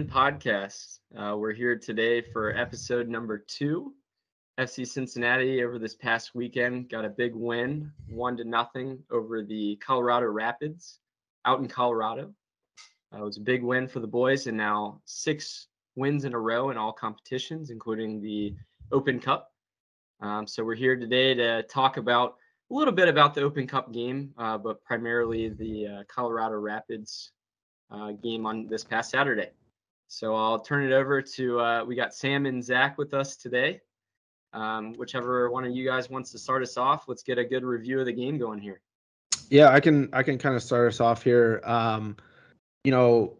Nine podcast. Uh, we're here today for episode number two. FC Cincinnati over this past weekend got a big win, one to nothing over the Colorado Rapids out in Colorado. Uh, it was a big win for the boys, and now six wins in a row in all competitions, including the Open Cup. Um, so we're here today to talk about a little bit about the Open Cup game, uh, but primarily the uh, Colorado Rapids uh, game on this past Saturday. So I'll turn it over to uh, we got Sam and Zach with us today. Um, whichever one of you guys wants to start us off, let's get a good review of the game going here. Yeah, I can I can kind of start us off here. Um, you know,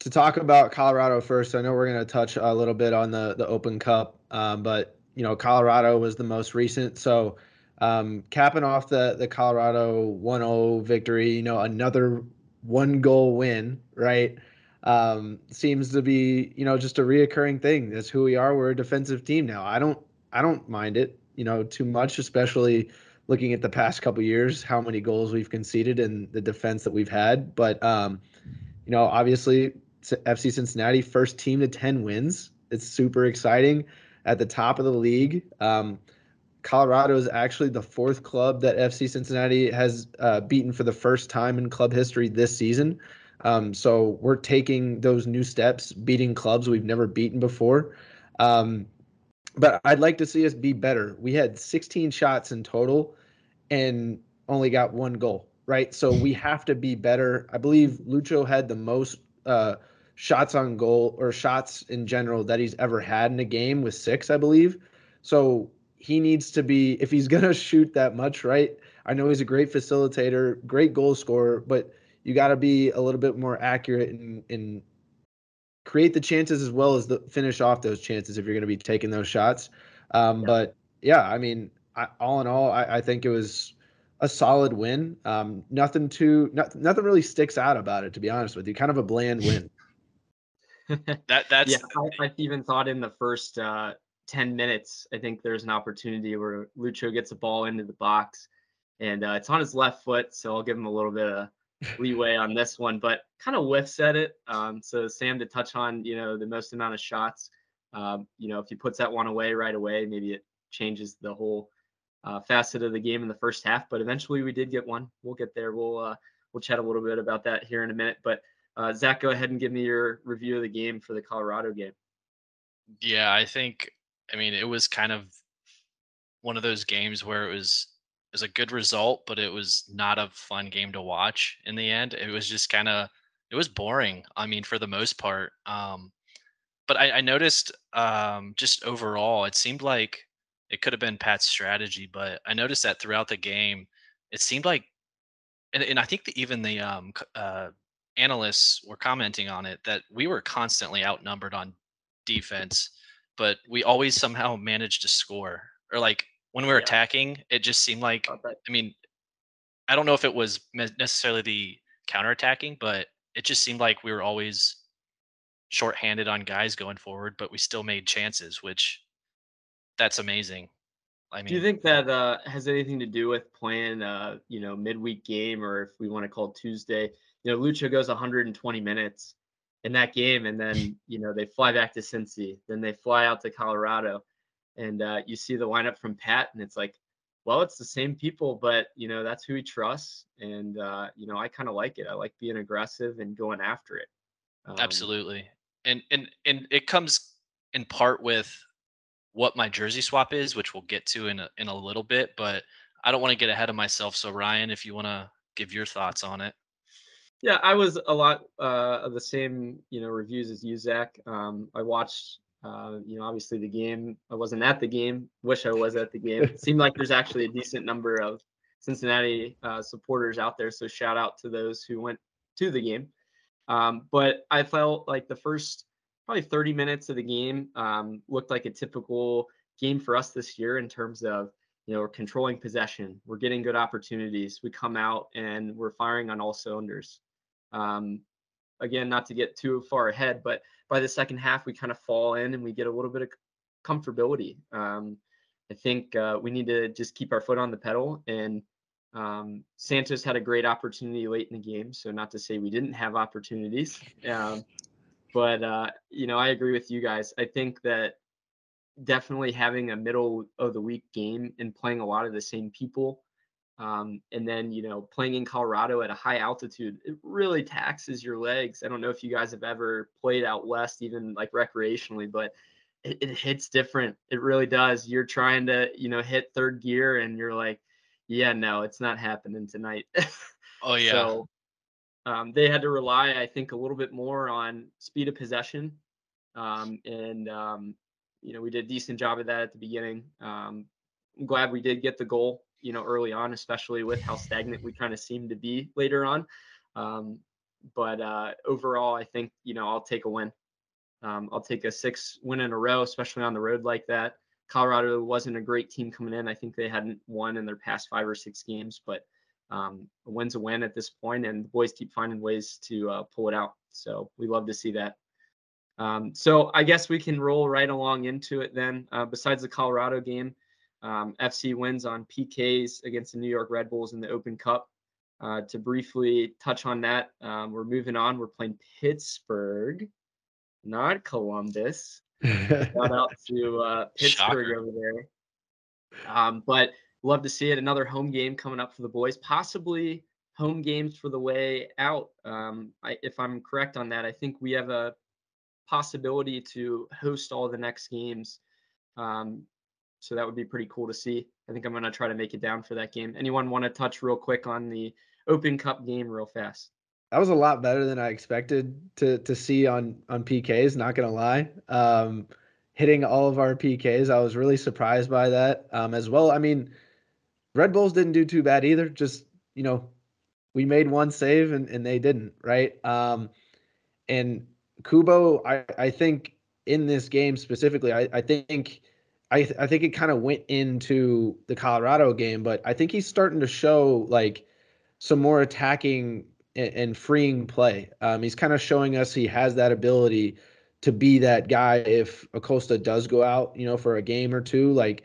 to talk about Colorado first, I know we're going to touch a little bit on the the Open Cup, um, but you know, Colorado was the most recent. So, um, capping off the the Colorado 1-0 victory, you know, another one goal win, right? Um, seems to be, you know, just a reoccurring thing. That's who we are. We're a defensive team now. I don't I don't mind it, you know, too much, especially looking at the past couple years, how many goals we've conceded and the defense that we've had. But um, you know, obviously FC Cincinnati first team to 10 wins. It's super exciting at the top of the league. Um, Colorado is actually the fourth club that FC Cincinnati has uh, beaten for the first time in club history this season. Um, so we're taking those new steps, beating clubs we've never beaten before. Um, but I'd like to see us be better. We had 16 shots in total and only got one goal, right? So we have to be better. I believe Lucho had the most uh, shots on goal or shots in general that he's ever had in a game with six, I believe. So he needs to be if he's gonna shoot that much, right? I know he's a great facilitator, great goal scorer, but you got to be a little bit more accurate and, and create the chances as well as the finish off those chances if you're going to be taking those shots. Um, yeah. But yeah, I mean, I, all in all, I, I, think it was a solid win. Um, nothing too, not, nothing really sticks out about it, to be honest with you. Kind of a bland win. that that's yeah. I, I, even thought in the first uh, 10 minutes, I think there's an opportunity where Lucho gets a ball into the box and uh, it's on his left foot. So I'll give him a little bit of leeway on this one, but kind of whiffs at it. Um, so Sam to touch on, you know, the most amount of shots. Um, you know, if he puts that one away right away, maybe it changes the whole uh, facet of the game in the first half. But eventually, we did get one. We'll get there. We'll uh, we'll chat a little bit about that here in a minute. But uh, Zach, go ahead and give me your review of the game for the Colorado game. Yeah, I think I mean, it was kind of one of those games where it was was a good result, but it was not a fun game to watch in the end. It was just kind of it was boring. I mean, for the most part. Um, but I, I noticed um, just overall, it seemed like it could have been Pat's strategy, but I noticed that throughout the game, it seemed like, and, and I think that even the um, uh, analysts were commenting on it that we were constantly outnumbered on defense but we always somehow managed to score. Or like when we were yeah. attacking, it just seemed like I mean, I don't know if it was necessarily the counterattacking, but it just seemed like we were always shorthanded on guys going forward, but we still made chances, which that's amazing. I mean, do you think that uh, has anything to do with playing, uh, you know, midweek game, or if we want to call Tuesday? You know, Lucho goes 120 minutes in that game, and then you know they fly back to Cincy, then they fly out to Colorado, and uh, you see the lineup from Pat, and it's like, well, it's the same people, but you know that's who he trusts, and uh, you know I kind of like it. I like being aggressive and going after it. Um, Absolutely, and and and it comes in part with what my jersey swap is, which we'll get to in a, in a little bit, but I don't want to get ahead of myself. So Ryan, if you want to give your thoughts on it. Yeah, I was a lot uh, of the same, you know, reviews as you, Zach. Um, I watched, uh, you know, obviously the game. I wasn't at the game. Wish I was at the game. It seemed like there's actually a decent number of Cincinnati uh, supporters out there. So shout out to those who went to the game. Um, but I felt like the first probably 30 minutes of the game um, looked like a typical game for us this year in terms of you know, we're controlling possession. We're getting good opportunities. We come out and we're firing on all cylinders. Um, again, not to get too far ahead, but by the second half, we kind of fall in and we get a little bit of comfortability. Um, I think uh, we need to just keep our foot on the pedal. And um, Santos had a great opportunity late in the game. So, not to say we didn't have opportunities. Um, but uh, you know, I agree with you guys. I think that definitely having a middle of the week game and playing a lot of the same people um, and then, you know, playing in Colorado at a high altitude, it really taxes your legs. I don't know if you guys have ever played out west, even like recreationally, but it, it hits different. It really does. You're trying to, you know, hit third gear and you're like, yeah, no, it's not happening tonight. Oh yeah. So um, they had to rely, I think, a little bit more on speed of possession. Um, and, um, you know, we did a decent job of that at the beginning. Um, I'm glad we did get the goal you know, early on, especially with how stagnant we kind of seem to be later on. Um, but uh, overall, I think, you know, I'll take a win. Um, I'll take a six win in a row, especially on the road like that. Colorado wasn't a great team coming in. I think they hadn't won in their past five or six games, but um, a win's a win at this point, and the boys keep finding ways to uh, pull it out. So we love to see that. Um, so I guess we can roll right along into it then. Uh, besides the Colorado game, um, FC wins on PKs against the New York Red Bulls in the Open Cup. Uh, to briefly touch on that, um, we're moving on. We're playing Pittsburgh, not Columbus. Shout out to uh, Pittsburgh Shocker. over there. Um, but love to see it. Another home game coming up for the boys, possibly home games for the way out. Um, I, if I'm correct on that, I think we have a possibility to host all the next games. Um, so that would be pretty cool to see. I think I'm going to try to make it down for that game. Anyone want to touch real quick on the Open Cup game real fast? that was a lot better than I expected to to see on on PKs. Not gonna lie, um, hitting all of our PKs, I was really surprised by that um, as well. I mean, Red Bulls didn't do too bad either. Just you know, we made one save and and they didn't, right? Um, and Kubo, I I think in this game specifically, I I think. I, I think it kind of went into the Colorado game, but I think he's starting to show like some more attacking and, and freeing play. Um, he's kind of showing us he has that ability to be that guy if Acosta does go out, you know, for a game or two. Like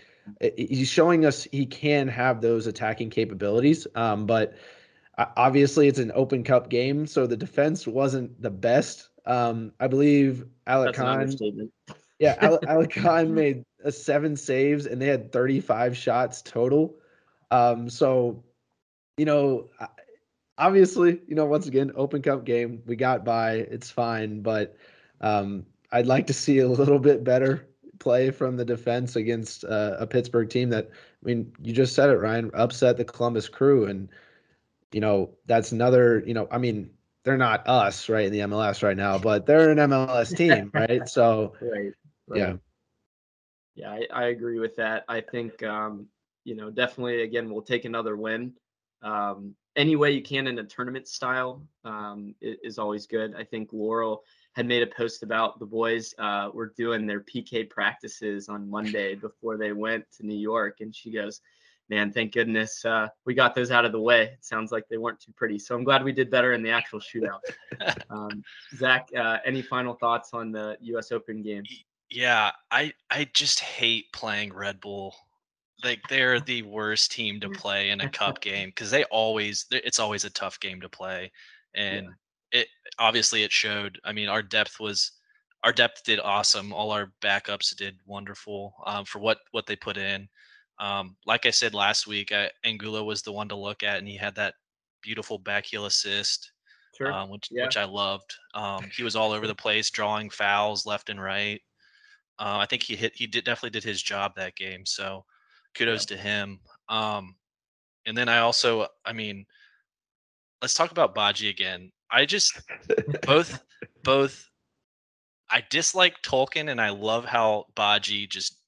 he's showing us he can have those attacking capabilities. Um, but obviously it's an Open Cup game, so the defense wasn't the best. Um, I believe Alec Kann. Yeah, Kann made a seven saves and they had 35 shots total. Um, so, you know, obviously, you know, once again, Open Cup game, we got by, it's fine, but um, I'd like to see a little bit better play from the defense against uh, a Pittsburgh team that, I mean, you just said it, Ryan, upset the Columbus Crew, and you know that's another, you know, I mean, they're not us, right, in the MLS right now, but they're an MLS team, right? So, right, right. yeah. Yeah, I, I agree with that. I think, um, you know, definitely, again, we'll take another win. Um, any way you can in a tournament style um, is, is, always good. I think Laurel had made a post about the boys uh, were doing their PK practices on Monday before they went to New York, and she goes, "Man, thank goodness uh, we got those out of the way. It sounds like they weren't too pretty. So I'm glad we did better in the actual shootout." um, Zach, uh, any final thoughts on the U.S. Open game? Yeah, I I just hate playing Red Bull. Like they're the worst team to play in a cup game because they always it's always a tough game to play, and yeah. it obviously it showed. I mean, our depth was our depth did awesome. All our backups did wonderful um, for what what they put in. Um, like I said last week, I, Angulo was the one to look at, and he had that beautiful back heel assist, sure. um, which yeah. which I loved. Um, he was all over the place, drawing fouls left and right. Uh, I think he hit. He did definitely did his job that game. So kudos yeah. to him. Um, and then I also, I mean, let's talk about Badji again. I just both both. I dislike Tolkin and I love how Badji just.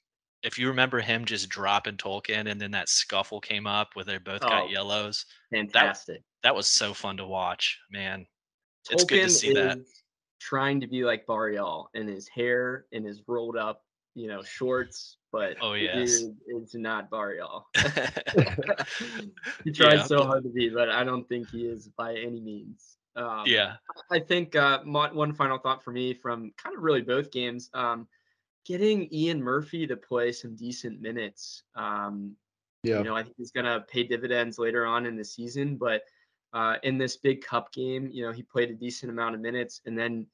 If you remember him just dropping Tolkin and then that scuffle came up where they both oh, got yellows. Fantastic. That, that was so fun to watch, man. Tolkin it's good to see that trying to be like Barreal and his hair and his rolled up, you know, shorts, but oh yes, it's not Barreal. he tries yeah. so hard to be, but I don't think he is by any means. Um, yeah, I think uh, one final thought for me from kind of really both games. Um, getting Ian Murphy to play some decent minutes. Um, yeah, you know, I think he's gonna pay dividends later on in the season, but uh, in this big cup game. You know, he played a decent amount of minutes, and then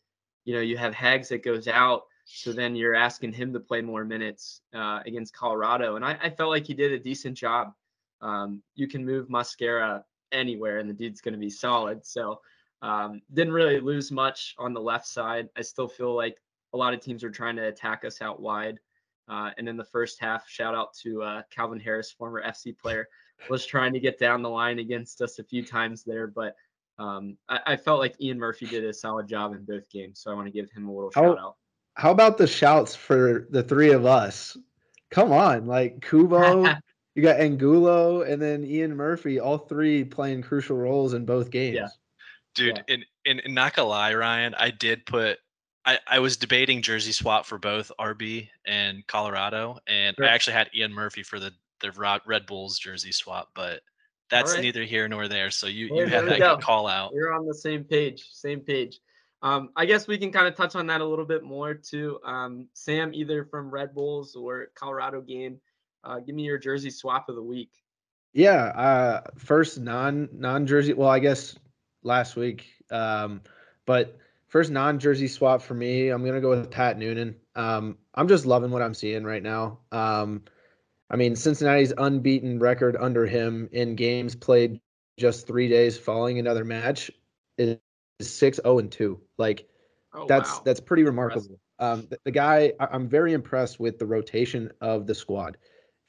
you know, you have Hags that goes out. So then you're asking him to play more minutes uh, against Colorado. And I, I, felt like he did a decent job. Um, you can move Mosquera anywhere and the dude's going to be solid. So um, didn't really lose much on the left side. I still feel like a lot of teams are trying to attack us out wide. Uh, and in the first half, shout out to uh, Calvin Harris, former FC player, was trying to get down the line against us a few times there, but um, I, I, felt like Ian Murphy did a solid job in both games, so I want to give him a little how, shout out. How about the shouts for the three of us? Come on, like Kubo, you got Angulo, and then Ian Murphy, all three playing crucial roles in both games. Yeah. Dude, yeah. in, in, in not gonna lie, Ryan, I did put I, I was debating jersey swap for both RB and Colorado, and sure. I actually had Ian Murphy for the the Red Bulls jersey swap, but that's right. neither here nor there. So you you had that go. call out. You're on the same page, same page. Um, I guess we can kind of touch on that a little bit more too. Um, Sam, either from Red Bulls or Colorado game, uh, give me your jersey swap of the week. Yeah, uh, first non non jersey. Well, I guess last week, um, but first non jersey swap for me. I'm gonna go with Pat Noonan. Um, I'm just loving what I'm seeing right now. Um, I mean, Cincinnati's unbeaten record under him in games played just three days following another match is six zero oh, and two. Like oh, that's wow. that's pretty remarkable. Um, the, the, guy, I, I'm very impressed with the rotation of the squad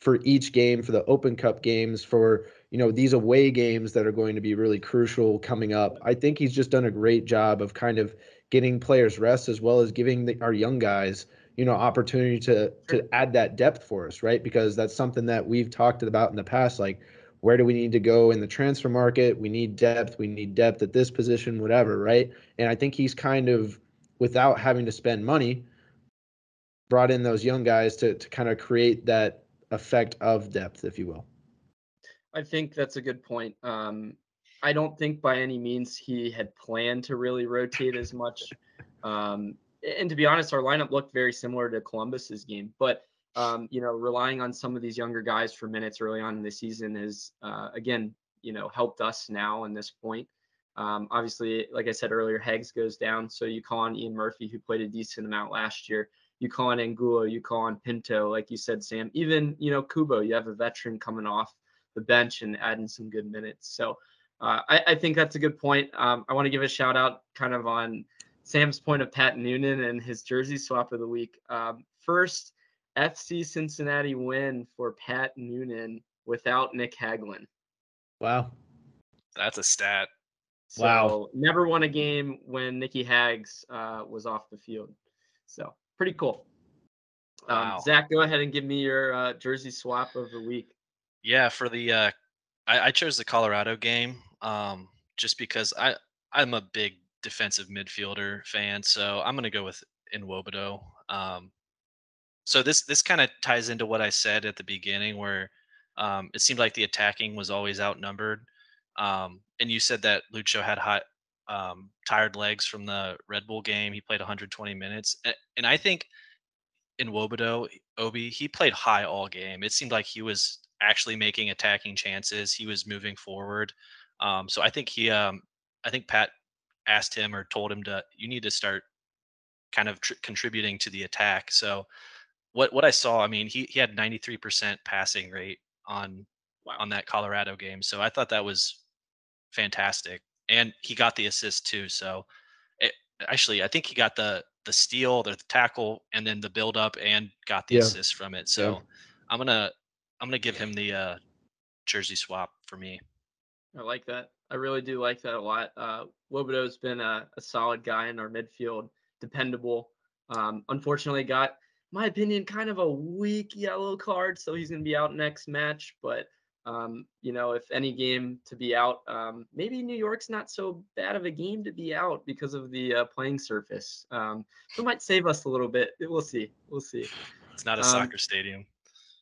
for each game, for the Open Cup games, for you know these away games that are going to be really crucial coming up. I think he's just done a great job of kind of getting players rest as well as giving the, our young guys you know opportunity to to add that depth for us right? Because that's something that we've talked about in the past like where do we need to go in the transfer market? We need depth we need depth at this position whatever right? And i think he's kind of without having to spend money brought in those young guys to to kind of create that effect of depth if you will. I think that's a good point. Um i don't think by any means he had planned to really rotate as much. Um and to be honest, our lineup looked very similar to Columbus's game. But um, you know, relying on some of these younger guys for minutes early on in the season has uh, again, you know, helped us now in this point. Um, obviously, like I said earlier, Hags goes down, so you call on Ian Murphy, who played a decent amount last year. You call on Angulo, you call on Pinto, like you said, Sam. Even you know Kubo, you have a veteran coming off the bench and adding some good minutes. So uh, I, I, think that's a good point. Um, I want to give a shout out, kind of on Sam's point of Pat Noonan and his jersey swap of the week. Um, first FC Cincinnati win for Pat Noonan without Nick Hagglund. Wow. That's a stat. So wow. Never won a game when Nicky Hags uh, was off the field. So pretty cool. Um, wow. Zach, go ahead and give me your uh, jersey swap of the week. Yeah, for the uh, I, I chose the Colorado game um, just because I I'm a big defensive midfielder fan, so I'm going to go with Nwobodo. Um, so this this kind of ties into what I said at the beginning, where um, it seemed like the attacking was always outnumbered. Um, and you said that Lucho had hot, um, tired legs from the Red Bull game. He played 120 minutes, and I think Nwobodo, Obi, he played high all game. It seemed like he was actually making attacking chances. He was moving forward. Um, so I think he, um, I think Pat asked him or told him to you need to start kind of tr- contributing to the attack. So what what I saw, I mean, he he had 93% passing rate on wow. on that Colorado game. So I thought that was fantastic. And he got the assist too. So it, actually, I think he got the the steal, the tackle, and then the build up, and got the yeah. assist from it. So yeah. I'm gonna I'm gonna give him the uh, jersey swap for me. I like that. I really do like that a lot. Uh, Nwobodo's been a, a, solid guy in our midfield, dependable. Um, unfortunately, got my opinion kind of a weak yellow card, so he's going to be out next match. But um, you know, if any game to be out, um, maybe New York's not so bad of a game to be out because of the uh, playing surface. Um, so it might save us a little bit. We'll see. We'll see. It's not a um, soccer stadium.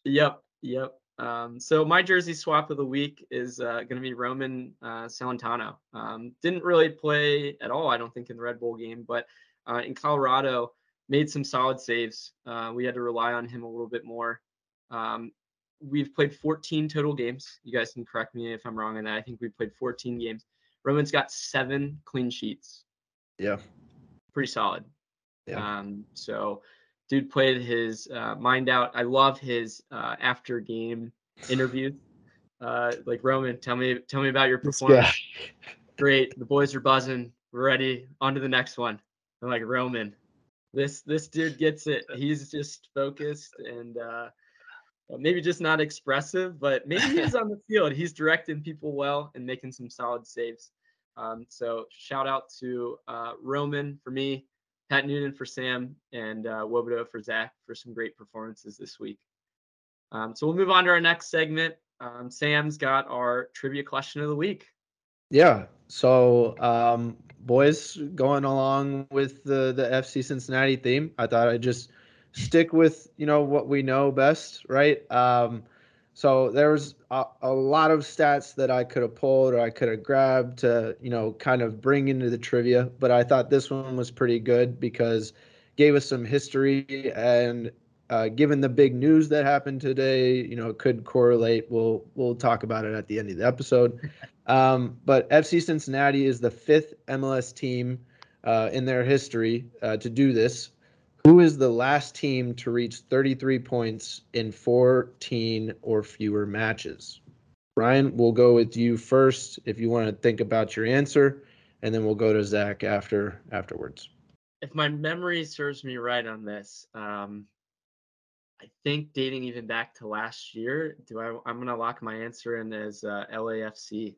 Yep. Yep. Um, so my jersey swap of the week is uh, going to be Roman uh, Celentano. Um, didn't really play at all, I don't think, in the Red Bull game, but uh, in Colorado made some solid saves. Uh, we had to rely on him a little bit more. Um, we've played 14 total games. You guys can correct me if I'm wrong on that. I think we played 14 games. Roman's got seven clean sheets. Yeah, pretty solid. Yeah. Um, so, dude played his uh, mind out. I love his uh, after game interview. Uh, like Roman, tell me, tell me about your performance. Great, the boys are buzzing. We're ready. On to the next one. I'm like Roman, this this dude gets it. He's just focused and uh, maybe just not expressive, but maybe he's on the field. He's directing people well and making some solid saves. Um, so shout out to uh, Roman for me, Pat Noonan for Sam, and uh, Nwobodo for Zach for some great performances this week. Um, so we'll move on to our next segment. Um, Sam's got our trivia question of the week. Yeah. So, um, boys, going along with the the FC Cincinnati theme, I thought I'd just stick with you know what we know best, right? Um, so there was a, a lot of stats that I could have pulled or I could have grabbed to you know kind of bring into the trivia, but I thought this one was pretty good because gave us some history and uh, given the big news that happened today, you know, it could correlate. We'll we'll talk about it at the end of the episode. Um, but FC Cincinnati is the fifth MLS team uh, in their history uh, to do this. Who is the last team to reach 33 points in 14 or fewer matches? Ryan, we'll go with you first if you want to think about your answer, and then we'll go to Zach after afterwards. If my memory serves me right on this, um, I think dating even back to last year, do I? I'm gonna lock my answer in as uh, LAFC.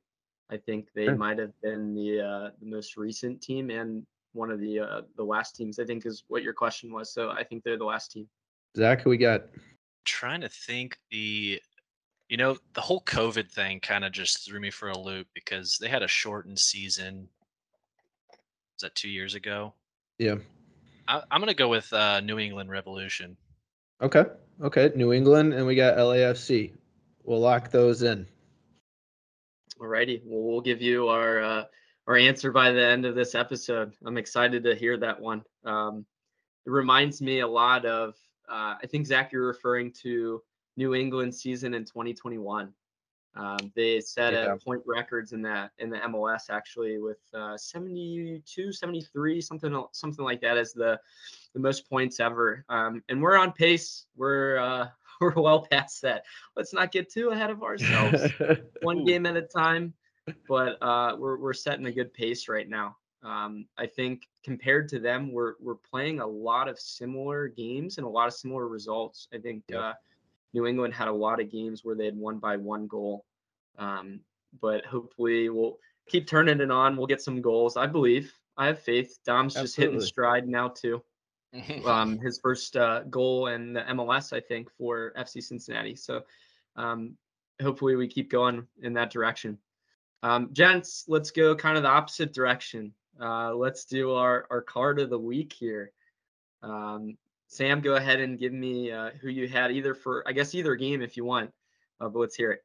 I think they Sure. might have been the uh, the most recent team and one of the uh, the last teams. I think is what your question was. So I think they're the last team. Zach, who we got? trying to think the you know the whole covid thing kind of just threw me for a loop because they had a shortened season was that two years ago Yeah. I, i'm gonna go with uh new england revolution Okay. Okay. New England, and we got LAFC. We'll lock those in. Alrighty, well we'll give you our uh, our answer by the end of this episode. I'm excited to hear that one. Um, it reminds me a lot of uh, I think Zach, you're referring to New England season in 2021. Um, they set Yeah. a point records in that in the MLS actually with uh, 72, 73, something something like that as the the most points ever. Um, and we're on pace. We're uh, we're well past that. Let's not get too ahead of ourselves one game at a time, but uh, we're we're setting a good pace right now. Um, I think compared to them, we're we're playing a lot of similar games and a lot of similar results. I think uh, New England had a lot of games where they had won by one goal, um, but hopefully we'll keep turning it on. We'll get some goals. I believe. I have faith. Dom's just hitting stride now too um, his first uh, goal in the MLS, I think, for FC Cincinnati. So um, hopefully we keep going in that direction. Um, gents, let's go kind of the opposite direction. Uh, let's do our, our card of the week here. Um, Sam, go ahead and give me uh, who you had either for, I guess, either game if you want. Uh, but let's hear it.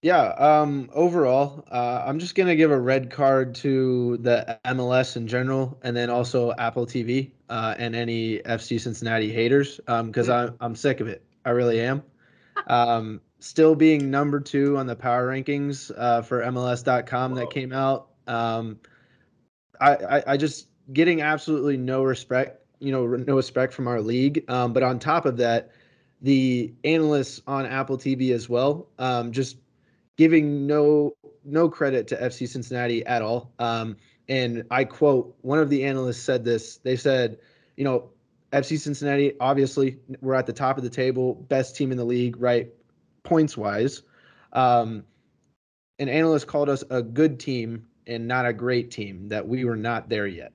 Yeah, um, overall, uh, I'm just gonna give a red card to the MLS in general, and then also Apple TV uh, and any FC Cincinnati haters, because I'm I'm sick of it. I really am. Still being number two on the power rankings uh, for MLS.com that came out. Um, I, I I just getting absolutely no respect, you know, no respect from our league. Um, but on top of that, the analysts on Apple TV as well, um, just giving no no credit to FC Cincinnati at all. Um, and I quote one of the analysts said this. They said, you know, FC Cincinnati obviously we're at the top of the table, best team in the league, right? Points wise. Um, an analyst called us a good team and not a great team. That we were not there yet.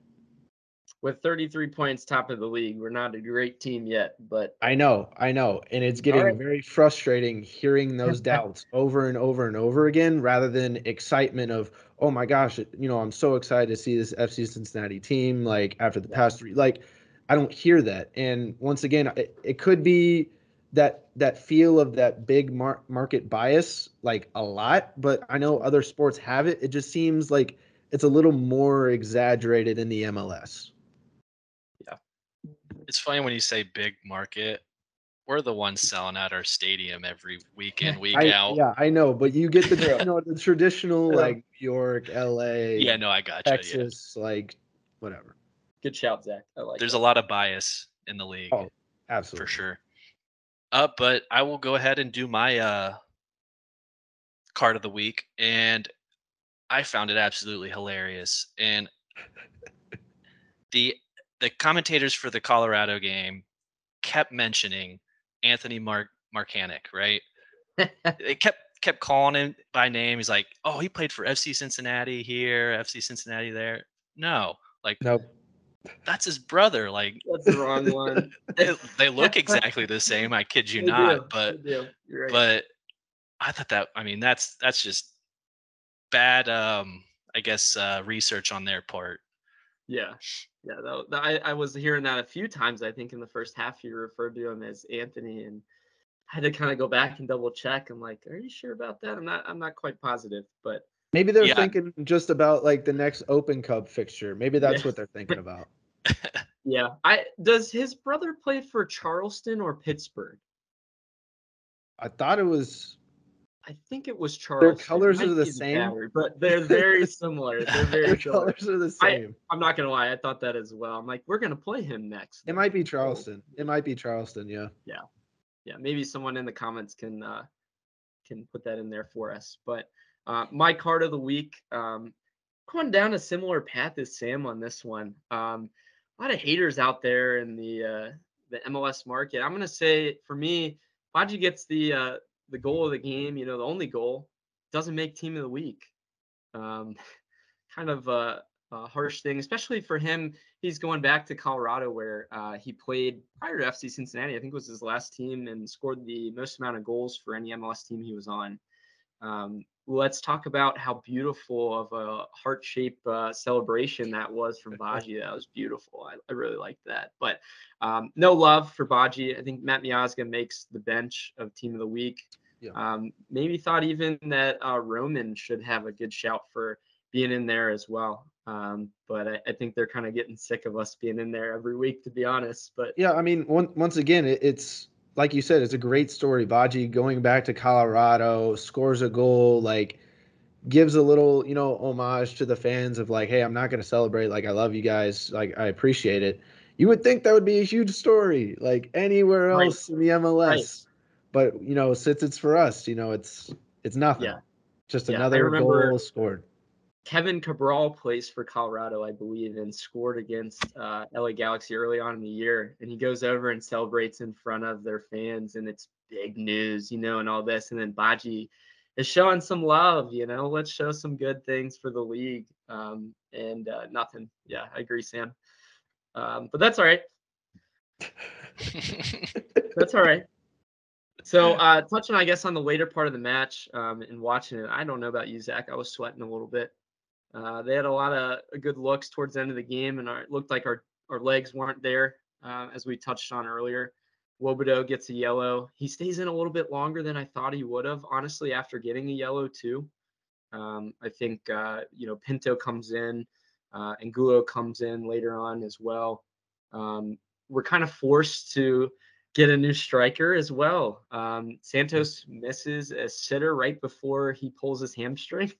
With 33 points, top of the league, we're not a great team yet, but I know, I know, and it's getting right. very frustrating hearing those doubts over and over and over again, rather than excitement of, oh my gosh, you know, I'm so excited to see this FC Cincinnati team. Like after the past three, like I don't hear that. And once again, it, it could be that that feel of that big mar- market bias, like a lot. But I know other sports have it. It just seems like it's a little more exaggerated in the MLS. Yeah. It's funny when you say big market we're the ones selling out our stadium every week in week I, out Yeah, I know, but you get the True. you know the traditional like New York, LA, yeah no i got you yeah. Texas, like whatever. Good shout, Zach. I like. There's that. a lot of bias in the league Oh, absolutely. for sure. Uh, but I will go ahead and do my uh card of the week, and I found it absolutely hilarious. And the the commentators for the Colorado game kept mentioning Anthony Mark Markanich, right? they kept kept calling him by name. He's like, "Oh, he played for FC Cincinnati here, FC Cincinnati there." No, like Nope. That's his brother. Like That's the wrong one. they, they look exactly the same. I kid you They not. do, But right. but I thought that I mean that's that's just bad. Um, I guess uh, research on their part. Yeah, yeah. That, that- I I was hearing that a few times. I think in the first half you referred to him as Anthony, and I had to kind of go back and double check. I'm like, are you sure about that? I'm not. I'm not quite positive, but Maybe they're Yeah. thinking just about like the next Open Cup fixture. Maybe that's Yeah. what they're thinking about. yeah. I does his brother play for Charleston or Pittsburgh? I thought it was I think it was Charleston. Their colors are the same? Battery, but they're very similar. They're very their similar. colors are the I- same. I'm not gonna lie, I thought that as well. I'm like, we're gonna play him next. It might be Charleston. It might be Charleston. Yeah. Yeah. yeah, maybe someone in the comments can uh, can put that in there for us. But uh, my card of the week, um, going down a similar path as Sam on this one. Um, a lot of haters out there in the uh, the MLS market. I'm gonna say for me, Badji gets the uh, the goal of the game. You know, the only goal doesn't make team of the week. Um, kind of a, a harsh thing, especially for him. He's going back to Colorado where uh, he played prior to FC Cincinnati. I think was his last team and scored the most amount of goals for any MLS team he was on. Um, let's talk about how beautiful of a heart shape uh, celebration that was from Badji. That was beautiful. I, I really liked that. But um, no love for Badji. I think Matt Miazga makes the bench of team of the week. Yeah. Um, maybe thought even that uh, Roman should have a good shout for being in there as well. Um, but I, I think they're kind of getting sick of us being in there every week, to be honest. But Yeah, I mean, one, once again, it, it's like you said, it's a great story. Badji going back to Colorado, scores a goal, like gives a little, you know, homage to the fans of like, hey, I'm not going to celebrate. Like, I love you guys. Like, I appreciate it. You would think that would be a huge story, like anywhere Right. else in the MLS. But you know, since it's for us, you know, it's it's nothing. Yeah. Just Yeah, another remember- goal scored. Kevin Cabral plays for Colorado, I believe, and scored against uh, LA Galaxy early on in the year. And he goes over and celebrates in front of their fans, and it's big news, you know, and all this. And then Badji is showing some love, you know. Let's show some good things for the league. Um, and uh, nothing. Yeah, I agree, Sam. Um, but that's all right. That's all right. So, uh, touching, I guess, on the later part of the match um, and watching it, I don't know about you, Zach. I was sweating a little bit. Uh, they had a lot of uh, good looks towards the end of the game, and it looked like our, our legs weren't there, uh, as we touched on earlier. Nwobodo gets a yellow. He stays in a little bit longer than I thought he would have, honestly, after getting a yellow, too. Um, I think, uh, you know, Pinto comes in, uh, and Gulo comes in later on as well. Um, we're kind of forced to get a new striker as well. Um, Santos misses a sitter right before he pulls his hamstring.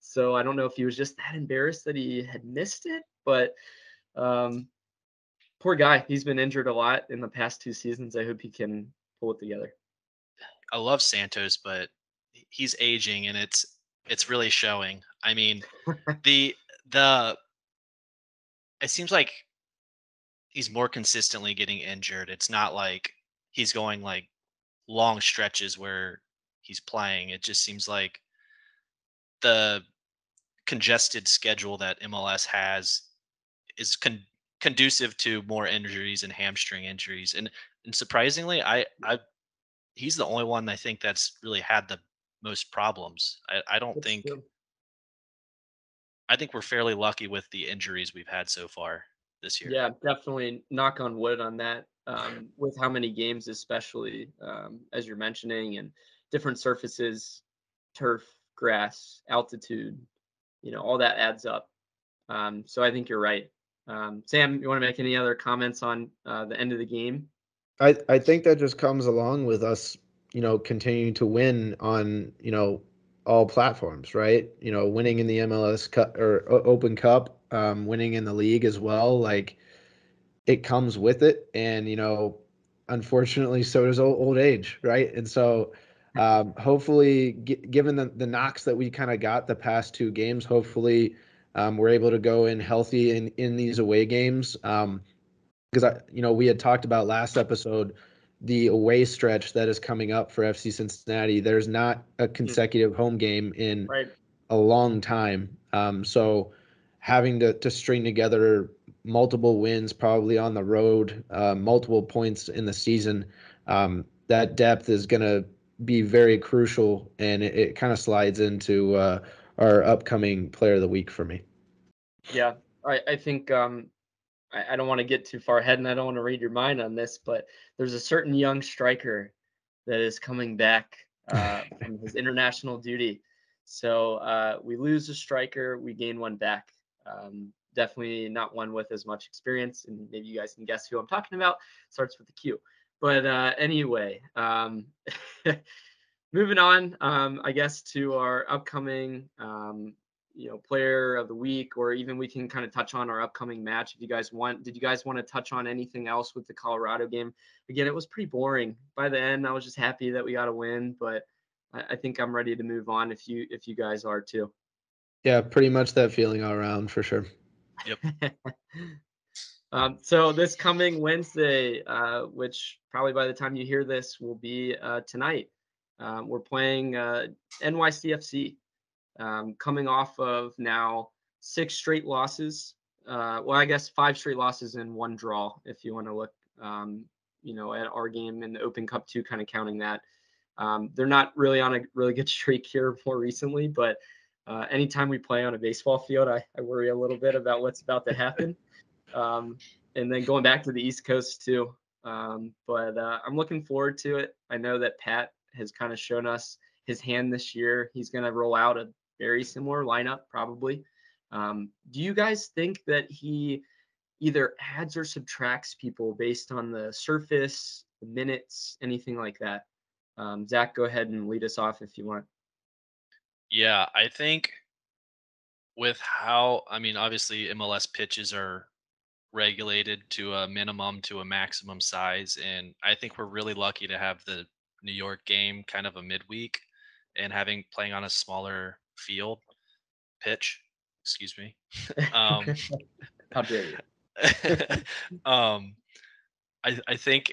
So I don't know if he was just that embarrassed that he had missed it, but um, poor guy. He's been injured a lot in the past two seasons. I hope he can pull it together. I love Santos, but he's aging and it's it's really showing. I mean, the the it seems like he's more consistently getting injured. It's not like he's going like long stretches where he's playing. It just seems like the congested schedule that MLS has is con- conducive to more injuries and hamstring injuries. And and surprisingly, I I he's the only one I think that's really had the most problems. I, I don't That's think true. I think we're fairly lucky with the injuries we've had so far this year. Yeah, definitely knock on wood on that. Um, with how many games, especially um, as you're mentioning, and different surfaces, turf, grass, altitude, you know, all that adds up. Um, so I think you're right. Um, Sam, you want to make any other comments on uh, the end of the game? I, I think that just comes along with us, you know, continuing to win on, you know, all platforms, right? You know, winning in the MLS Cup or Open Cup, um, winning in the league as well. Like it comes with it, and you know, unfortunately, so does old, old age, right? And so, um, hopefully, g- given the the knocks that we kind of got the past two games, hopefully, um, we're able to go in healthy in in these away games. Um, because I, you know, we had talked about last episode the away stretch that is coming up for FC Cincinnati. There's not a consecutive home game in Right. a long time. Um, so having to, to string together multiple wins, probably on the road, uh, multiple points in the season, um, that depth is going to be very crucial, and it, it kind of slides into uh, our upcoming Player of the Week for me. Yeah, I, I think um, I, I don't want to get too far ahead and I don't want to read your mind on this, but there's a certain young striker that is coming back uh, from his international duty. So uh, we lose a striker, we gain one back. Um, definitely not one with as much experience, and maybe you guys can guess who I'm talking about. Starts with the Q. But uh, anyway, um, moving on, um, I guess to our upcoming um, you know player of the week or even we can kind of touch on our upcoming match if you guys want. Did you guys want to touch on anything else with the colorado game? Again it was pretty boring. By the end i was just happy that we got a win but I, I think i'm ready to move on if you if you guys are too. Yeah, pretty much that feeling all around for sure. um, so this coming wednesday uh, which probably by the time you hear this will be uh, tonight um, we're playing uh, nycfc um, coming off of now six straight losses. Uh, well, I guess five straight losses and one draw, if you want to look, um, you know, at our game in the Open Cup two, kind of counting that. Um, they're not really on a really good streak here more recently, but uh, anytime we play on a baseball field, I, I worry a little bit about what's about to happen. Um, and then going back to the East Coast too. Um, but uh, I'm looking forward to it. I know that Pat has kind of shown us his hand this year. He's going to roll out a very similar lineup, probably. Um, do you guys think that he either adds or subtracts people based on the surface, the minutes, anything like that? Um, Zach, go ahead and lead us off if you want. Yeah, I think with how I mean, obviously MLS pitches are regulated to a minimum to a maximum size, and I think we're really lucky to have the New York game kind of a midweek and having playing on a smaller field pitch. Excuse me. Um, How dare you? um, I I think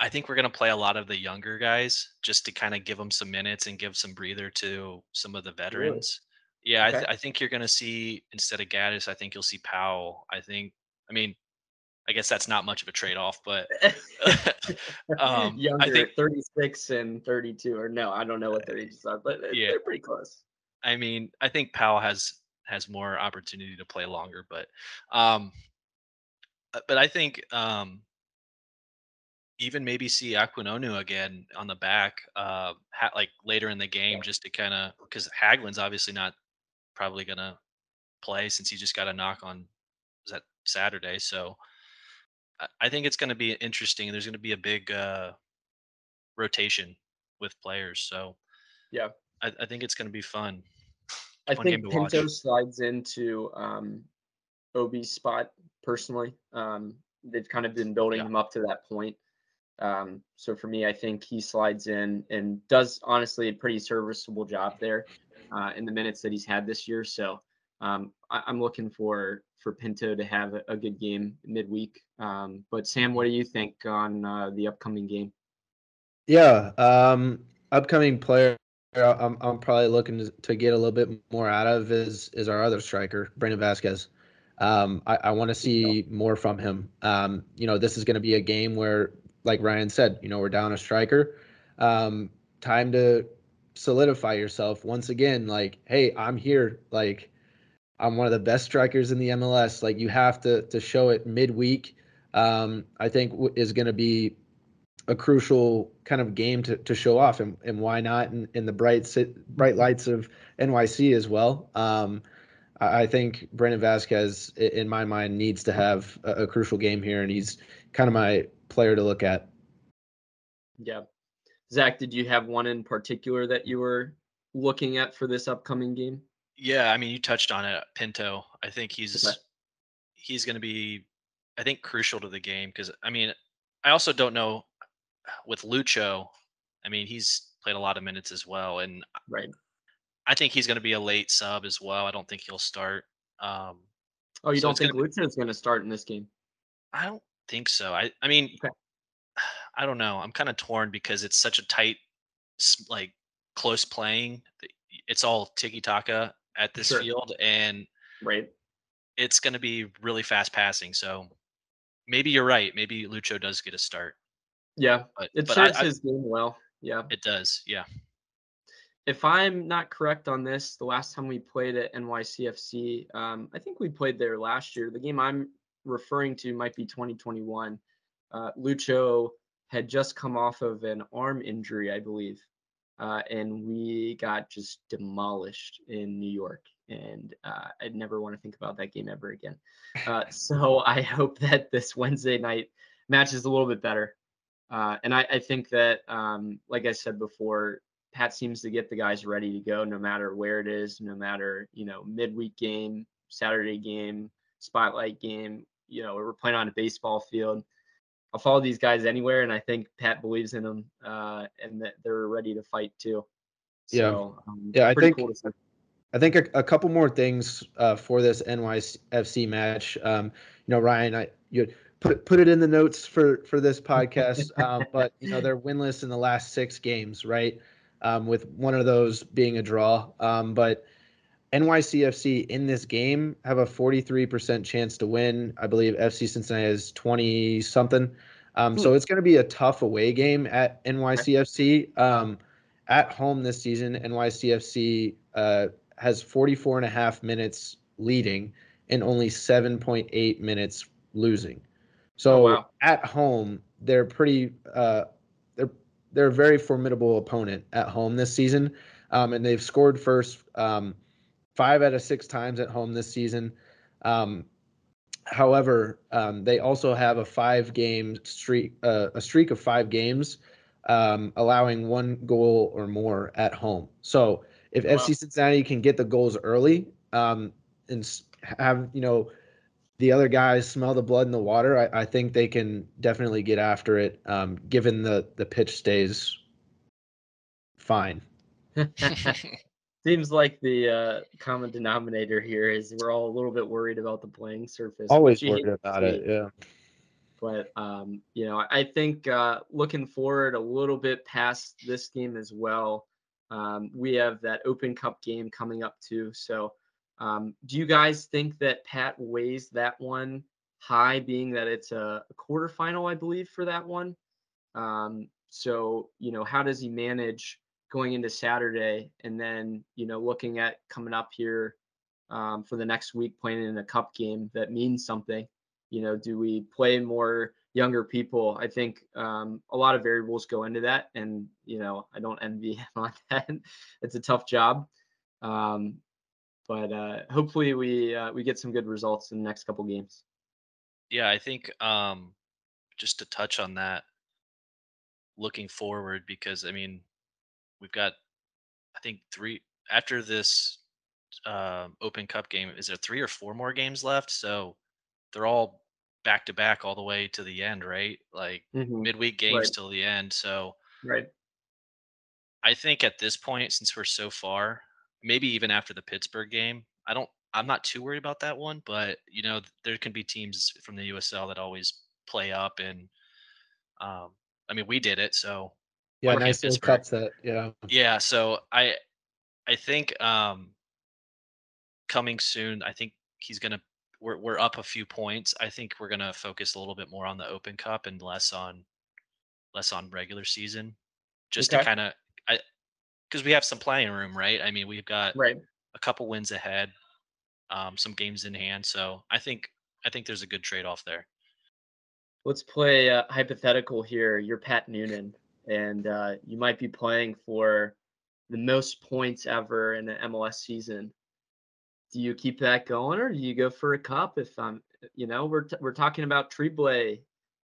I think we're gonna play a lot of the younger guys just to kind of give them some minutes and give some breather to some of the veterans. Yeah, I, th- I think you're gonna see instead of Gaddis, I think you'll see Powell. I think. I mean, I guess that's not much of a trade off, but um, Younger, I think 36 and 32, or no, I don't know what their ages are, but they're- yeah. they're pretty close. I mean, I think Powell has has more opportunity to play longer, but um, uh, but I think um, even maybe see Aquinonu again on the back, uh, ha- like later in the game, just to kind of because Hagglund's obviously not probably gonna play since he just got a knock on was that Saturday, so. I- think it's going to be interesting. There's going to be a big uh, rotation with players, so Yeah. I, I think it's going to be fun. I think game to watch. Pinto slides into um, Obi's spot personally. Um, they've kind of been building Yeah. him up to that point. Um, so for me, I think he slides in and does honestly a pretty serviceable job there uh, in the minutes that he's had this year. So um, I, I'm looking for for Pinto to have a, a good game midweek. Um, but Sam, what do you think on uh, the upcoming game? Yeah, um, upcoming player I'm I'm probably looking to, to get a little bit more out of is is our other striker, Brandon Vazquez. Um, I, I want to see more from him. Um, you know, this is going to be a game where, like Ryan said, you know, we're down a striker. Um, time to solidify yourself once again. Like, hey, I'm here. Like, I'm one of the best strikers in the MLS. Like, you have to to show it midweek. Um, I think w- is going to be a crucial kind of game to, to show off and, and why not in, in the bright sit, bright lights of NYC as well. Um, I, I think Brandon Vazquez, in my mind, needs to have a, a crucial game here, and he's kind of my player to look at. Yeah. Zach, did you have one in particular that you were looking at for this upcoming game? Yeah, I mean, you touched on it, Pinto. I think he's Okay. he's going to be, I think, crucial to the game because I mean, I also don't know with Lucho. I mean, he's played a lot of minutes as well, and Right. I think he's going to be a late sub as well. I don't think he'll start. Um, Oh, you So don't think gonna Lucho's going to start in this game? I don't think so. I I mean, Okay. I don't know. I'm kind of torn because it's such a tight, like close playing. It's all tiki taka at this Sure. field, and Right. it's going to be really fast passing. So maybe you're right. Maybe Lucho does get a start, Yeah. but It but I, serves I- his game well. Yeah. it does. Yeah. if I'm not correct on this, the last time we played at NYCFC, um, I think we played there last year. The game I'm referring to might be 2021. Uh, Lucho had just come off of an arm injury, I believe, uh, and we got just demolished in New York. And uh, I'd never want to think about that game ever again. Uh, so I hope that this Wednesday night match is a little bit better. Uh, and I, I think that, um, like I said before, Pat seems to get the guys ready to go no matter where it is, no matter, you know, midweek game, Saturday game, spotlight game, you know, we're playing on a baseball field. I'll follow these guys anywhere, and I think Pat believes in them uh, and that they're ready to fight too. Yeah. Um, Yeah, I think- cool. I think a, a couple more things uh, for this NYFC match. Um, you know, Ryan, I you put put it in the notes for for this podcast. um, but you know, they're winless in the last six games, right? Um, with one of those being a draw. Um, but NYCFC in this game have a 43% chance to win. I believe FC Cincinnati is 20 something. Um, so it's going to be a tough away game at NYCFC. Um, at home this season, NYCFC uh, has 44 and a half minutes leading and only 7.8 minutes losing. So Oh, wow. at home, they're pretty uh, they're they're a very formidable opponent at home this season, um, and they've scored first um, five out of six times at home this season. Um, however, um, they also have a five game streak uh, a streak of five games, um, allowing one goal or more at home. So if Wow. FC Cincinnati can get the goals early um, and have you know the other guys smell the blood in the water, I, I think they can definitely get after it, um, given the the pitch stays fine. Seems like the uh, common denominator here is we're all a little bit worried about the playing surface. Always which you hate worried about it. Yeah. but um, you know, I think uh, looking forward a little bit past this game as well. Um, we have that Open Cup game coming up too. So, um, do you guys think that Pat weighs that one high, being that it's a, a quarterfinal, I believe, for that one? Um, so, you know, how does he manage going into Saturday and then, you know, looking at coming up here um, for the next week playing in a cup game that means something? you know do we play more younger people? I think um, a lot of variables go into that and you know i don't envy him on that. It's a tough job. Um, but uh, hopefully we uh, we get some good results in the next couple games. Yeah, I think um, just to touch on that, looking forward, because I mean, we've got, I think three after this um, Open Cup game. Is there three or four more games left? So they're all back to back all the way to the end, right? Like midweek games Right. till the end. So right I think at this point, since we're so far, maybe even after the Pittsburgh game, I don't. I'm not too worried about that one, but you know, there can be teams from the USL that always play up, and um, I mean, we did it, so Yeah. Okay, Nice little Pittsburgh. cup set. Yeah. yeah. So I, I think um, coming soon. I think he's gonna. We're we're up a few points. I think we're gonna focus a little bit more on the Open Cup and less on, less on regular season, just Okay. to kind of I, because we have some playing room, right? I mean, we've got right a couple wins ahead, um, some games in hand. So I think I think there's a good trade off there. let's play uh, hypothetical here you're pat noonan and uh, you might be playing for the most points ever in an mls season. Do you keep that going or do you go for a cup if i'm you know we're, t- we're talking about Treblay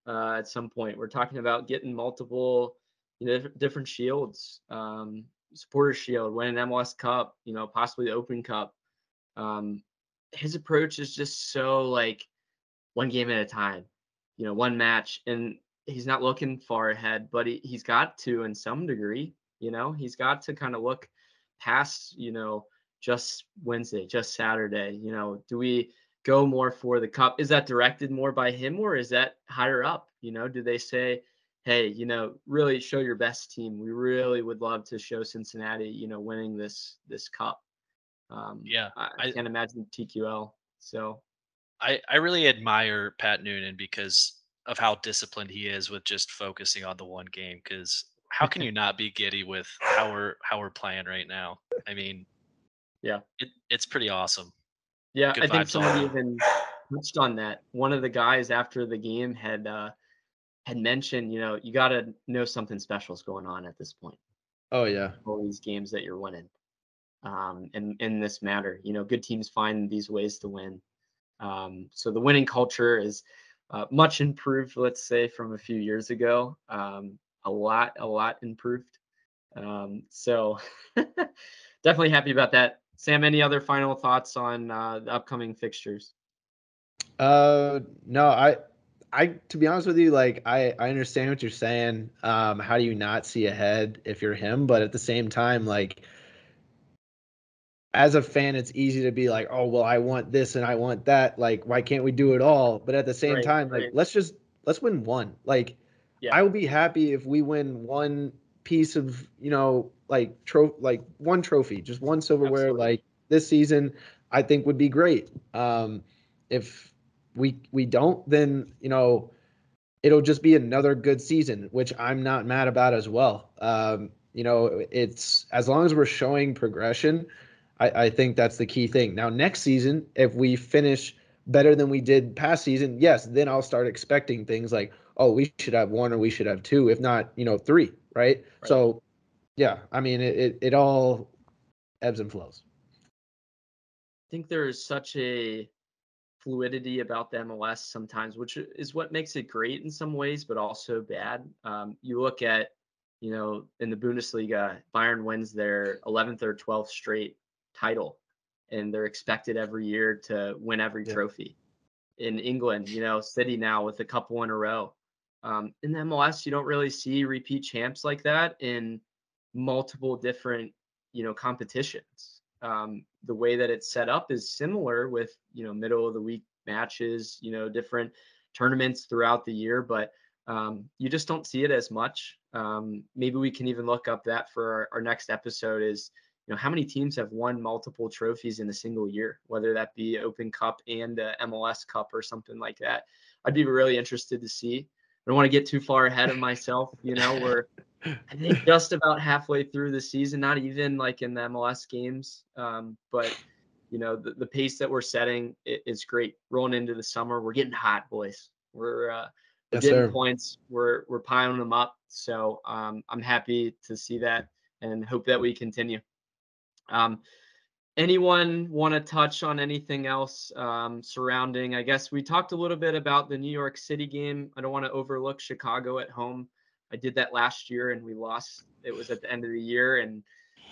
uh, at some point. We're talking about getting multiple you know different shields um, supporter shield, win an MLS Cup, you know, possibly the Open Cup. Um, his approach is just so like one game at a time, you know, one match, and he's not looking far ahead, but he, he's got to in some degree, you know, he's got to kind of look past, you know, just Wednesday, just Saturday, you know, do we go more for the cup? Is that directed more by him or is that higher up? You know, do they say, hey, you know, really show your best team. We really would love to show Cincinnati, you know, winning this this cup. Um, yeah, I, I can't imagine TQL. So, I I really admire Pat Noonan because of how disciplined he is with just focusing on the one game. Because how can you not be giddy with how we're how we're playing right now? I mean, yeah, it, it's pretty awesome. Yeah, Good I think somebody even touched on that. One of the guys after the game had uh, had mentioned, you know, you got to know something special is going on at this point. Oh yeah, all these games that you're winning, um, and in this matter, you know, good teams find these ways to win. Um, so the winning culture is uh, much improved, let's say, from a few years ago. Um, a lot, a lot improved. Um, so definitely happy about that. Sam, any other final thoughts on uh, the upcoming fixtures? Uh, no, I, I, to be honest with you, like I, I understand what you're saying. Um, how do you not see ahead if you're him? But at the same time, like, as a fan, it's easy to be like, oh, well, I want this and I want that. Like, why can't we do it all? But at the same right, time, like, let's just let's win one. Like, yeah. I will be happy if we win one piece of you know like tro like one trophy, just one silverware Absolutely. like this season, I think would be great. Um, if we we don't, then you know it'll just be another good season, which I'm not mad about as well. Um, you know, it's as long as we're showing progression, I, I think that's the key thing. Now, next season, if we finish better than we did past season, yes, then I'll start expecting things like, oh, we should have one or we should have two, if not, you know, three, right? right. So yeah, I mean, it, it, it all ebbs and flows. I think there is such a fluidity about the MLS sometimes, which is what makes it great in some ways, but also bad. Um, you look at, you know, in the Bundesliga, Bayern wins their 11th or 12th straight title, and they're expected every year to win every yeah. trophy. In England, you know, City now with a couple in a row. Um, in the MLS, you don't really see repeat champs like that in multiple different you know competitions um, the way that it's set up is similar with you know middle of the week matches you know different tournaments throughout the year but um, you just don't see it as much um, maybe we can even look up that for our, our, next episode is you know how many teams have won multiple trophies in a single year whether that be open cup and mls cup or something like that i'd be really interested to see I don't want to get too far ahead of myself. You know, we're I think just about halfway through the season, not even like in the MLS games. Um, but you know, the, the pace that we're setting is great. Rolling into the summer, we're getting hot, boys. We're uh, we're yes, getting sir. points. We're we're piling them up. So um, I'm happy to see that and hope that we continue. Um, anyone want to touch on anything else um, surrounding? I guess we talked a little bit about the New York City game. I don't want to overlook Chicago at home. I did that last year and we lost. It was at the end of the year, and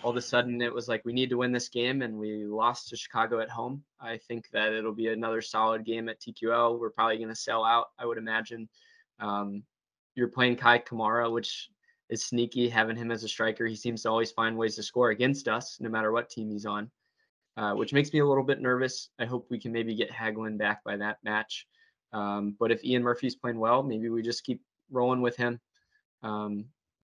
all of a sudden it was like we need to win this game, and we lost to Chicago at home. I think that it'll be another solid game at TQL. We're probably going to sell out, I would imagine. Um, you're playing Kei Kamara, which is sneaky having him as a striker. He seems to always find ways to score against us, no matter what team he's on uh, which makes me a little bit nervous. I hope we can maybe get Hagglund back by that match. Um, but if Ian Murphy's playing well, maybe we just keep rolling with him. Um,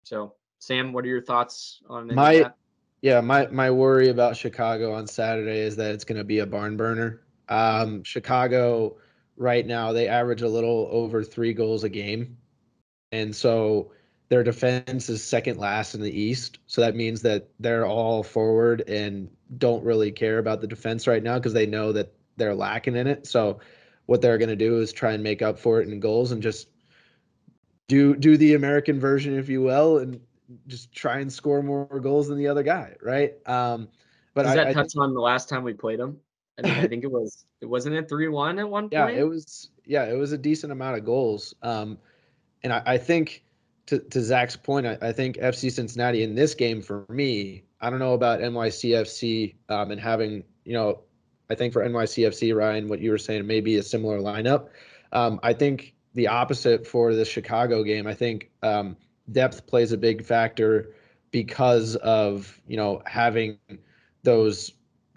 so, Sam, what are your thoughts on my? That? Yeah, my my worry about Chicago on Saturday is that it's going to be a barn burner. Um, Chicago right now they average a little over three goals a game, and so their defense is second last in the East. So that means that they're all forward and don't really care about the defense right now because they know that they're lacking in it. So what they're going to do is try and make up for it in goals and just do do the American version, if you will, and just try and score more goals than the other guy, right? Um, but does I, that touch I, on the last time we played them? I mean, I think it was it wasn't it three one at one point. Yeah, it was. Yeah, it was a decent amount of goals. Um, and I, I think to, to Zach's point, I, I think FC Cincinnati in this game for me, I don't know about NYCFC um, and having, you know, I think for NYCFC, Ryan, what you were saying, maybe a similar lineup. Um, I think the opposite for the Chicago game. I think um, depth plays a big factor because of you know having those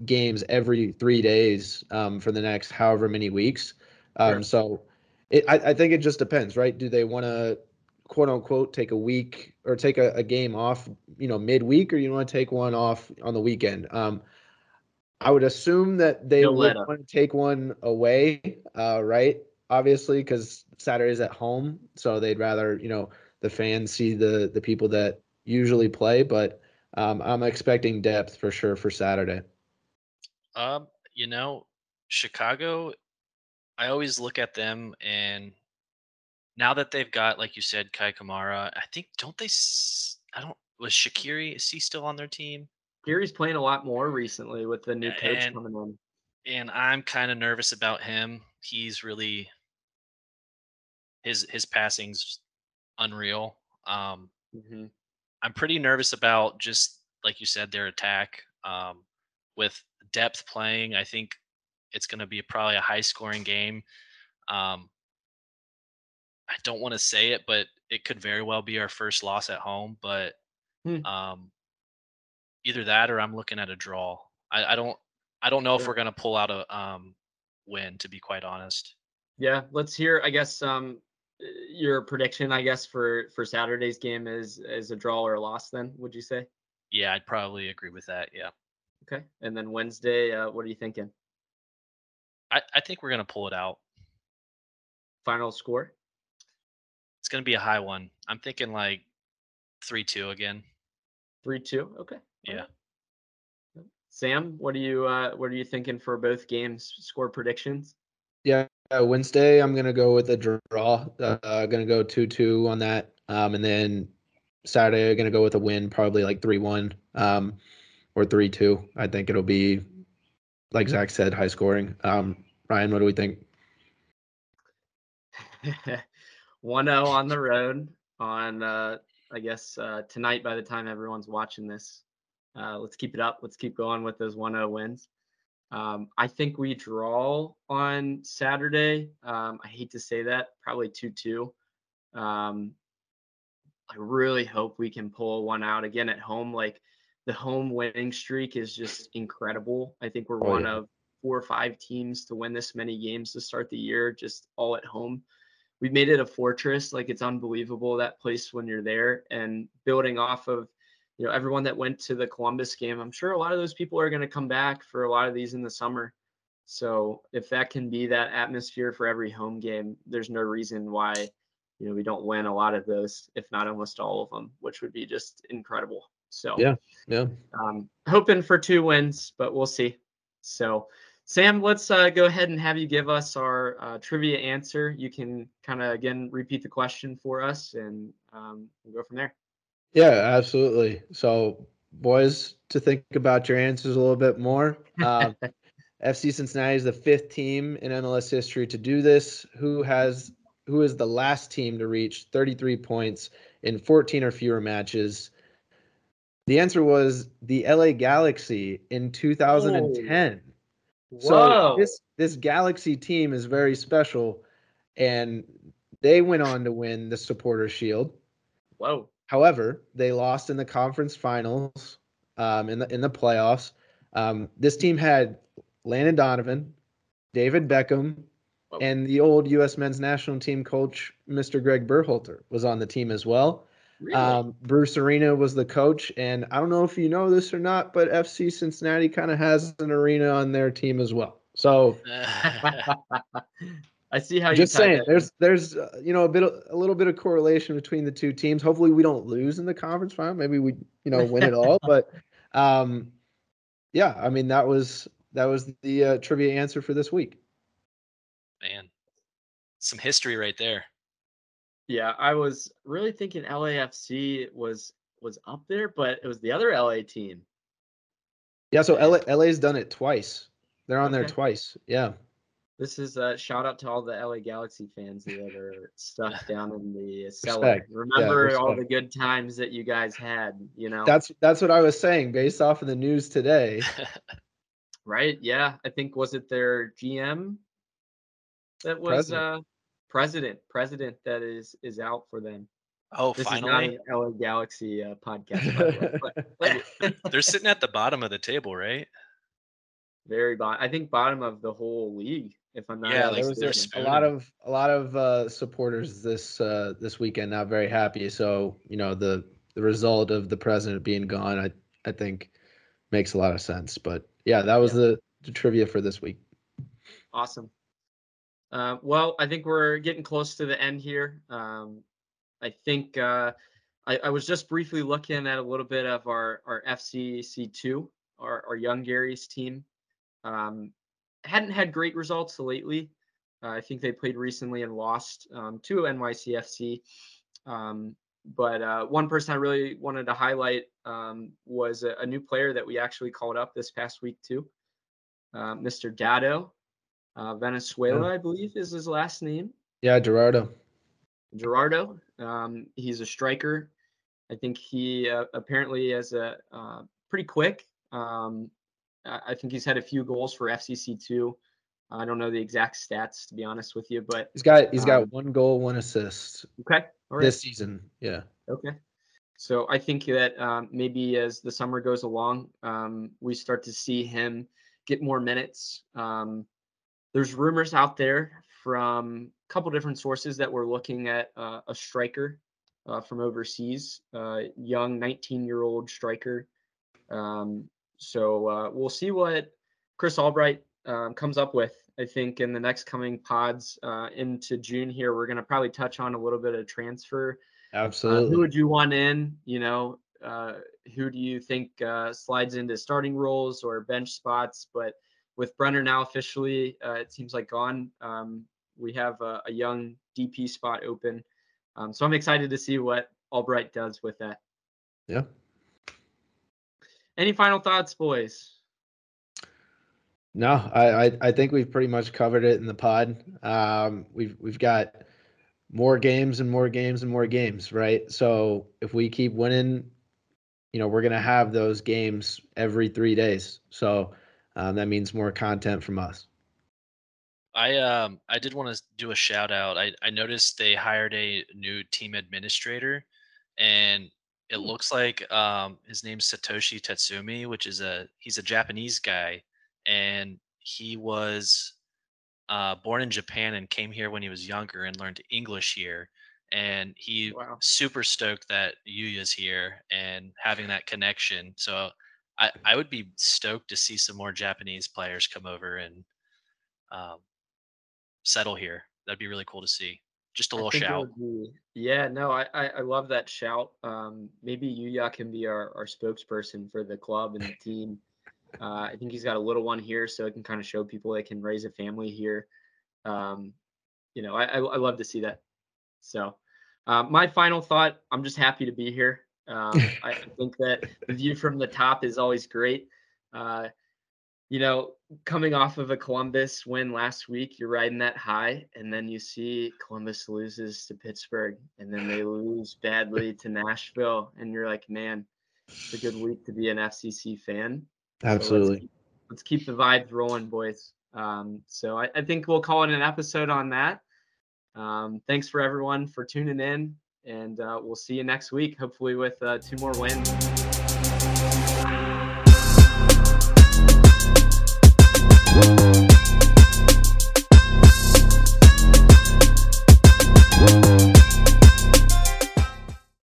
games every three days um, for the next however many weeks. Um, sure. So it, I, I, think it just depends, right? Do they want to quote unquote take a week or take a, a game off, you know, midweek, or you want to take one off on the weekend? Um, I would assume that they would want to take one away, uh, right? Obviously, because Saturday's at home, so they'd rather you know the fans see the the people that usually play. But um, I'm expecting depth for sure for Saturday. Um, you know, Chicago. I always look at them and now that they've got, like you said, Kei Kamara, I think don't they? I don't. Was Shaqiri? Is he still on their team? Shaqiri's playing a lot more recently with the new coach and, coming in. And I'm kind of nervous about him. He's really his his passing's unreal. Um, mm-hmm. I'm pretty nervous about just like you said their attack um, with depth playing. I think it's going to be probably a high scoring game. Um, I don't want to say it, but it could very well be our first loss at home. But hmm. um, either that or I'm looking at a draw. I, I don't I don't know if we're gonna pull out a um, win. To be quite honest. Yeah, let's hear. I guess um, your prediction. I guess for for Saturday's game is is a draw or a loss. Then would you say? Yeah, I'd probably agree with that. Yeah. Okay, and then Wednesday, uh, what are you thinking? I I think we're gonna pull it out. Final score? It's gonna be a high one. I'm thinking like three two again. Three two. Okay. Yeah. Sam, what are you uh, what are you thinking for both games? Score predictions? Yeah, uh, Wednesday I'm gonna go with a draw. Uh, gonna go two two on that, um, and then Saturday I'm gonna go with a win, probably like three one um, or three two. I think it'll be like Zach said, high scoring. Um, Ryan, what do we think? 1-0 on the road on uh, I guess uh, tonight by the time everyone's watching this. Uh, let's keep it up. Let's keep going with those 1-0 wins. Um, I think we draw on Saturday. Um, I hate to say that, probably 2-2. Um, I really hope we can pull one out again at home. Like the home winning streak is just incredible. I think we're oh, one yeah. of four or five teams to win this many games to start the year, just all at home we've made it a fortress. Like it's unbelievable that place when you're there and building off of, you know, everyone that went to the Columbus game. I'm sure a lot of those people are going to come back for a lot of these in the summer. So if that can be that atmosphere for every home game, there's no reason why, you know, we don't win a lot of those, if not almost all of them, which would be just incredible. So yeah, yeah. Um, hoping for two wins, but we'll see. So Sam, let's uh, go ahead and have you give us our uh, trivia answer. You can kind of again repeat the question for us, and um, we'll go from there. Yeah, absolutely. So, boys, to think about your answers a little bit more. Um, FC Cincinnati is the fifth team in MLS history to do this. Who has who is the last team to reach 33 points in 14 or fewer matches? The answer was the LA Galaxy in 2010. Oh. So this this Galaxy team is very special, and they went on to win the Supporter Shield. Whoa! However, they lost in the conference finals, um, in the in the playoffs. Um, this team had Landon Donovan, David Beckham, Whoa. and the old U.S. Men's National Team coach, Mr. Greg Berhalter, was on the team as well. Really? Um, Bruce Arena was the coach, and I don't know if you know this or not, but FC Cincinnati kind of has an arena on their team as well. So I see how you just saying. There's there's uh, you know a bit of, a little bit of correlation between the two teams. Hopefully, we don't lose in the conference final. Maybe we you know win it all. But um, yeah, I mean that was that was the uh, trivia answer for this week. Man, some history right there. Yeah, I was really thinking LAFC was was up there, but it was the other LA team. Yeah, so LA LA's done it twice. They're on okay. there twice. Yeah. This is a shout out to all the LA Galaxy fans that are stuck down in the cellar. Respect. Remember all the good times that you guys had, you know? That's that's what I was saying based off of the news today. right. Yeah. I think was it their GM that was President. uh president, president that is is out for them. oh, This finally, is not an LA Galaxy uh, podcast. by the way, but- they're sitting at the bottom of the table, right? very bottom. I think bottom of the whole league, if I'm not Yeah, there was they're a, lot of a lot of uh, supporters this uh, this weekend not very happy. So you know the the result of the president being gone, I I think makes a lot of sense. But yeah, that was Yeah. the, the trivia for this week. Awesome. Uh, well, I think we're getting close to the end here. Um, I think uh, I, I was just briefly looking at a little bit of our our FCC2, our, our Young Gary's team. Um, hadn't had great results lately. Uh, I think they played recently and lost um, to NYCFC. Um, but uh, one person I really wanted to highlight um, was a, a new player that we actually called up this past week too, uh, Mr. Dado. Uh, Valenzuela, I believe, is his last name. Yeah, Gerardo. Gerardo. Um, he's a striker. I think he uh, apparently is a uh, pretty quick. Um, I think he's had a few goals for FCC two. I don't know the exact stats to be honest with you, but He's got he's got Um, one goal, one assist okay, all right. this season. Yeah. Okay. So I think that um, maybe as the summer goes along, um, we start to see him get more minutes. Um, there's rumors out there from a couple different sources that we're looking at uh, a striker uh, from overseas, uh, young 19 year old striker. Um, so uh, we'll see what Chris Albright um, comes up with. I think in the next coming pods uh, into June here, we're going to probably touch on a little bit of transfer uh, Absolutely. who would you want in? You know, uh, who do you think uh, slides into starting roles or bench spots? But with Brenner now officially, uh, it seems like gone. Um, we have a, a young DP spot open, um, so I'm excited to see what Albright does with that. yeah. Any final thoughts, boys? No, I, I I think we've pretty much covered it in the pod. Um, we've we've got more games and more games and more games, right? So if we keep winning, you know, we're gonna have those games every three days. So um, that means more content from us. I um I did want to do a shout out. I I noticed they hired a new team administrator, and it Hmm. looks like um his name's Satoshi Tatsumi, which is a he's a Japanese guy, and he was uh, born in Japan and came here when he was younger and learned English here. And he Wow. super stoked that Yuya's here and having that connection. So I I would be stoked to see some more Japanese players come over and um, settle here. That'd be really cool to see. Just a little shout. be- yeah, no, I, I I love that shout. Um, maybe Yuya can be our, our spokesperson for the club and the team. Uh, I think he's got a little one here, so it can kind of show people they can raise a family here. Um, you know, I, I I love to see that. So, uh, my final thought: I'm just happy to be here. Um, I think that the view from the top is always great. Uh, you know, coming off of a Columbus win last week, you're riding that high, and then you see Columbus loses to Pittsburgh, and then they lose badly to Nashville, and you're like, man, it's a good week to be an FCC fan. So let's Absolutely. keep- let's keep the vibes rolling, boys. Um, so I, I think we'll call it an episode on that. Um, thanks for everyone for tuning in, and uh, we'll see you next week, hopefully with uh, two more wins.